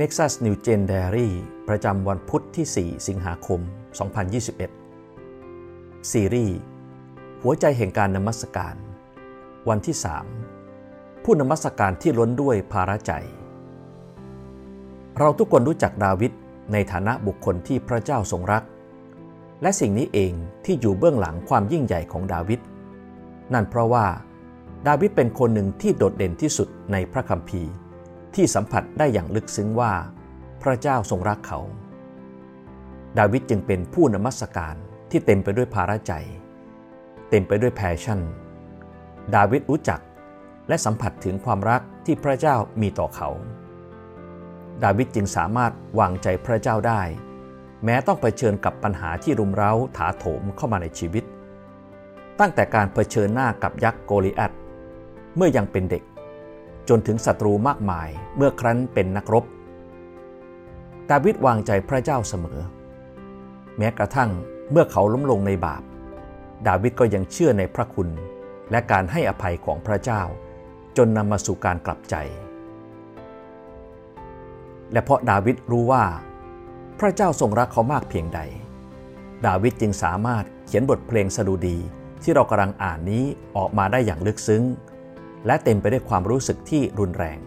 Nexus New Gen Diary ประจำวันพุทธที่ 4 สิงหาคม 2021 ซีรีส์ หัวใจแห่งการนมัสการ วันที่ 3 ผู้นมัสการที่ล้นด้วยภาระใจ เราทุกคนรู้จักดาวิดในฐานะบุคคลที่พระเจ้าทรงรัก และสิ่งนี้เองที่อยู่เบื้องหลังความยิ่งใหญ่ของดาวิดนั่นเพราะว่า ดาวิดเป็นคนหนึ่งที่โดดเด่นที่สุดในพระคัมภีร์ ที่สัมผัสได้อย่างลึกซึ้งว่า พระเจ้าทรงรักเขา ดาวิดจึงเป็นผู้นมัสการที่เต็มไปด้วยภาระใจ เต็มไปด้วยแพชชั่น ดาวิดรู้จักและสัมผัสถึงความรักที่พระเจ้ามีต่อเขา ดาวิดจึงสามารถวางใจพระเจ้าได้ แม้ต้องเผชิญกับปัญหาที่รุมเร้าถาโถมเข้ามาในชีวิต ตั้งแต่การเผชิญหน้ากับยักษ์โกลิอัตเมื่อยังเป็นเด็ก จนถึงศัตรูมากมายเมื่อครั้นเป็นนักรบ ดาวิดวางใจพระเจ้าเสมอ แม้กระทั่งเมื่อเขาล้มลงในบาป ดาวิดก็ยังเชื่อในพระคุณ และการให้อภัยของพระเจ้า จนนำมาสู่การกลับใจ และเพราะดาวิดรู้ว่า พระเจ้าทรงรักเขามากเพียงใด ดาวิดจึงสามารถเขียนบทเพลงสดุดีที่เรากำลังอ่านนี้ออกมาได้อย่างลึกซึ้ง และเต็มไปด้วยความรู้สึกที่รุนแรง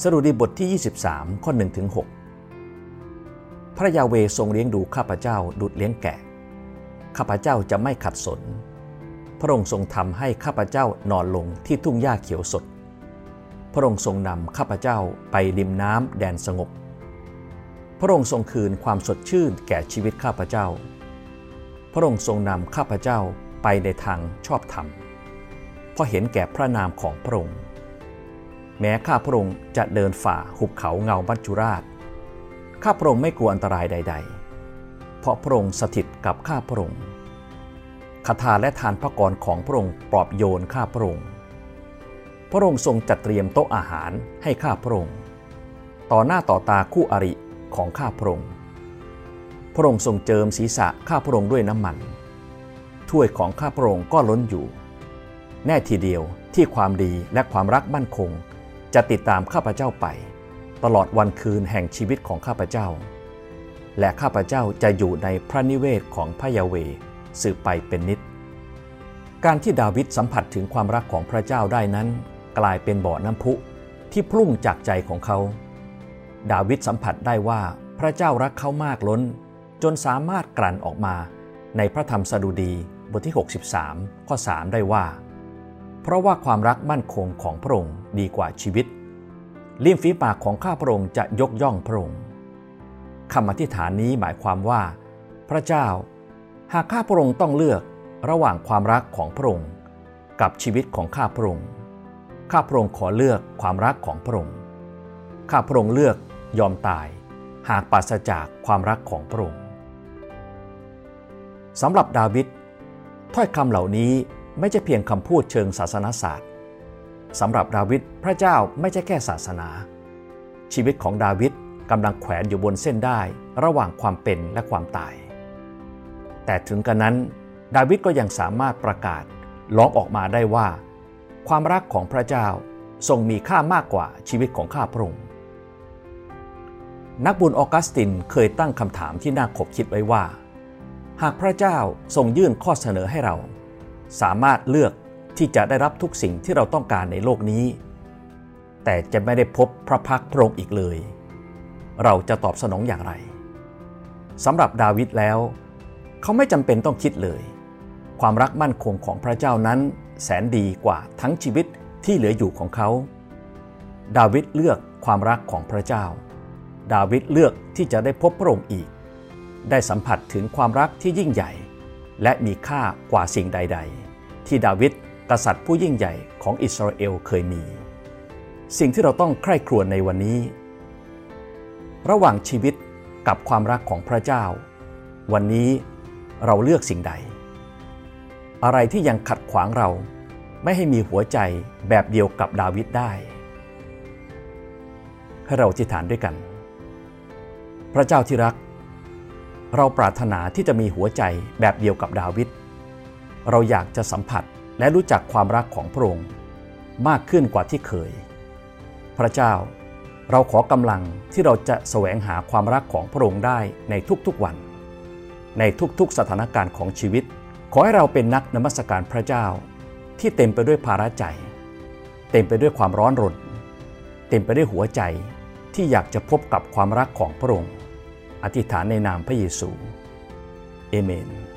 สรุดีบทที่ 23 ข้อ1ถึง6พระยาเวทรงเลี้ยงดูข้าพเจ้าดุดเลี้ยงแกะ ข้าพเจ้าจะไม่ขัดสน พระองค์ทรงทำให้ข้าพเจ้านอนลงที่ทุ่งหญ้าเขียวสด พระองค์ทรงนำข้าพเจ้าไปริมน้ำแดนสงบ พระองค์ทรงคืนความสดชื่นแก่ชีวิตข้าพเจ้า พระองค์ทรงนำข้าพเจ้าไปในทางชอบธรรม ราะเห็นแก่พระนามของพระองค์ แม้ข้าพระองค์จะเดินฝ่าหุบเขาเงาบัจจุราช ข้าพระองค์ไม่กลัวอันตรายใด ๆ เพราะพระองค์สถิตกับข้าพระองค์คาถาและทานพระกรของพระองค์ปลอบโยนข้าพระองค์ พระองค์ทรงจัดเตรียมโต๊ะอาหารให้ข้าพระองค์ ต่อหน้าต่อตาคู่อริของข้าพระองค์ พระองค์ทรงเจิมศีรษะข้าพระองค์ด้วยน้ำมัน ถ้วยของข้าพระองค์ก็ล้นอยู่ แน่ทีเดียวที่ความดีและความรักมั่นคง จะติดตามข้าพเจ้าไป ตลอดวันคืนแห่งชีวิตของข้าพเจ้า และข้าพเจ้าจะอยู่ในพระนิเวศของพระยาเวสืบไปเป็นนิด การที่ดาวิดสัมผัสถึงความรักของพระเจ้าได้นั้น กลายเป็นบ่อน้ำพุที่พุ่งจากใจของเขา ดาวิดสัมผัสได้ว่าพระเจ้ารักเขามากล้น จนสามารถกลั่นออกมาในพระธรรมสดุดีบทที่ 63 ข้อ 3 ได้ว่า เพราะว่าความรักมั่นคงของพระองค์ดีกว่าชีวิตลิ้มฝีปากของข้าพระองค์จะยกย่องพระองค์คำอธิษฐานนี้หมายความว่า พระเจ้า หากข้าพระองค์ต้องเลือกระหว่างความรักของพระองค์กับชีวิตของข้าพระองค์ข้าพระองค์ขอเลือกความรักของพระองค์ข้าพระองค์เลือกยอมตาย หากปราศจากความรักของพระองค์สำหรับดาวิดถ้อยคำเหล่านี้ ไม่ใช่เพียงคำพูดเชิงศาสนาศาสตร์สำหรับดาวิดพระเจ้าไม่ใช่แค่ศาสนา ชีวิตของดาวิดกำลังแขวนอยู่บนเส้นได้ระหว่างความเป็นและความตาย แต่ถึงกระนั้น ดาวิดก็ยังสามารถประกาศร้องออกมาได้ว่า ความรักของพระเจ้าทรงมีค่ามากกว่าชีวิตของข้าพระองค์นักบุญออกัสตินเคยตั้งคำถามที่น่าขบคิดไว้ว่า หากพระเจ้าทรงยื่นข้อเสนอให้เรา สามารถเลือกที่จะได้รับทุกสิ่งที่เราต้องการในโลกนี้ แต่จะไม่ได้พบพระพักพระองค์อีกเลย เราจะตอบสนองอย่างไรสำหรับดาวิดแล้ว เขาไม่จำเป็นต้องคิดเลย ความรักมั่นคงของพระเจ้านั้นแสนดีกว่าทั้งชีวิตที่เหลืออยู่ของเขา ดาวิดเลือกความรักของพระเจ้า ดาวิดเลือกที่จะได้พบพระองค์อีก ได้สัมผัสถึงความรักที่ยิ่งใหญ่ และมีค่ากว่าสิ่งใด ๆ ที่ดาวิดกษัตริย์ผู้ยิ่งใหญ่ของอิสราเอลเคยมี สิ่งที่เราต้องใคร่ครวญในวันนี้ ระหว่างชีวิตกับความรักของพระเจ้า วันนี้เราเลือกสิ่งใด อะไรที่ยังขัดขวางเราไม่ให้มีหัวใจแบบเดียวกับดาวิดได้ ให้เราจิฐานด้วยกัน พระเจ้าที่รัก เราปรารถนาที่จะมีหัวใจแบบเดียวกับดาวิด เราอยากจะสัมผัสและรู้จักความรักของพระองค์มากขึ้นกว่าที่เคย พระเจ้าเราขอกำลังที่เราจะแสวงหาความรักของพระองค์ได้ในทุกๆวัน ในทุกๆสถานการณ์ของชีวิต ขอให้เราเป็นนักนมัสการพระเจ้า ที่เต็มไปด้วยภาระใจ เต็มไปด้วยความร้อนรน เต็มไปด้วยหัวใจที่อยากจะพบกับความรักของพระองค์ อธิษฐานในนามพระเยซู เอเมน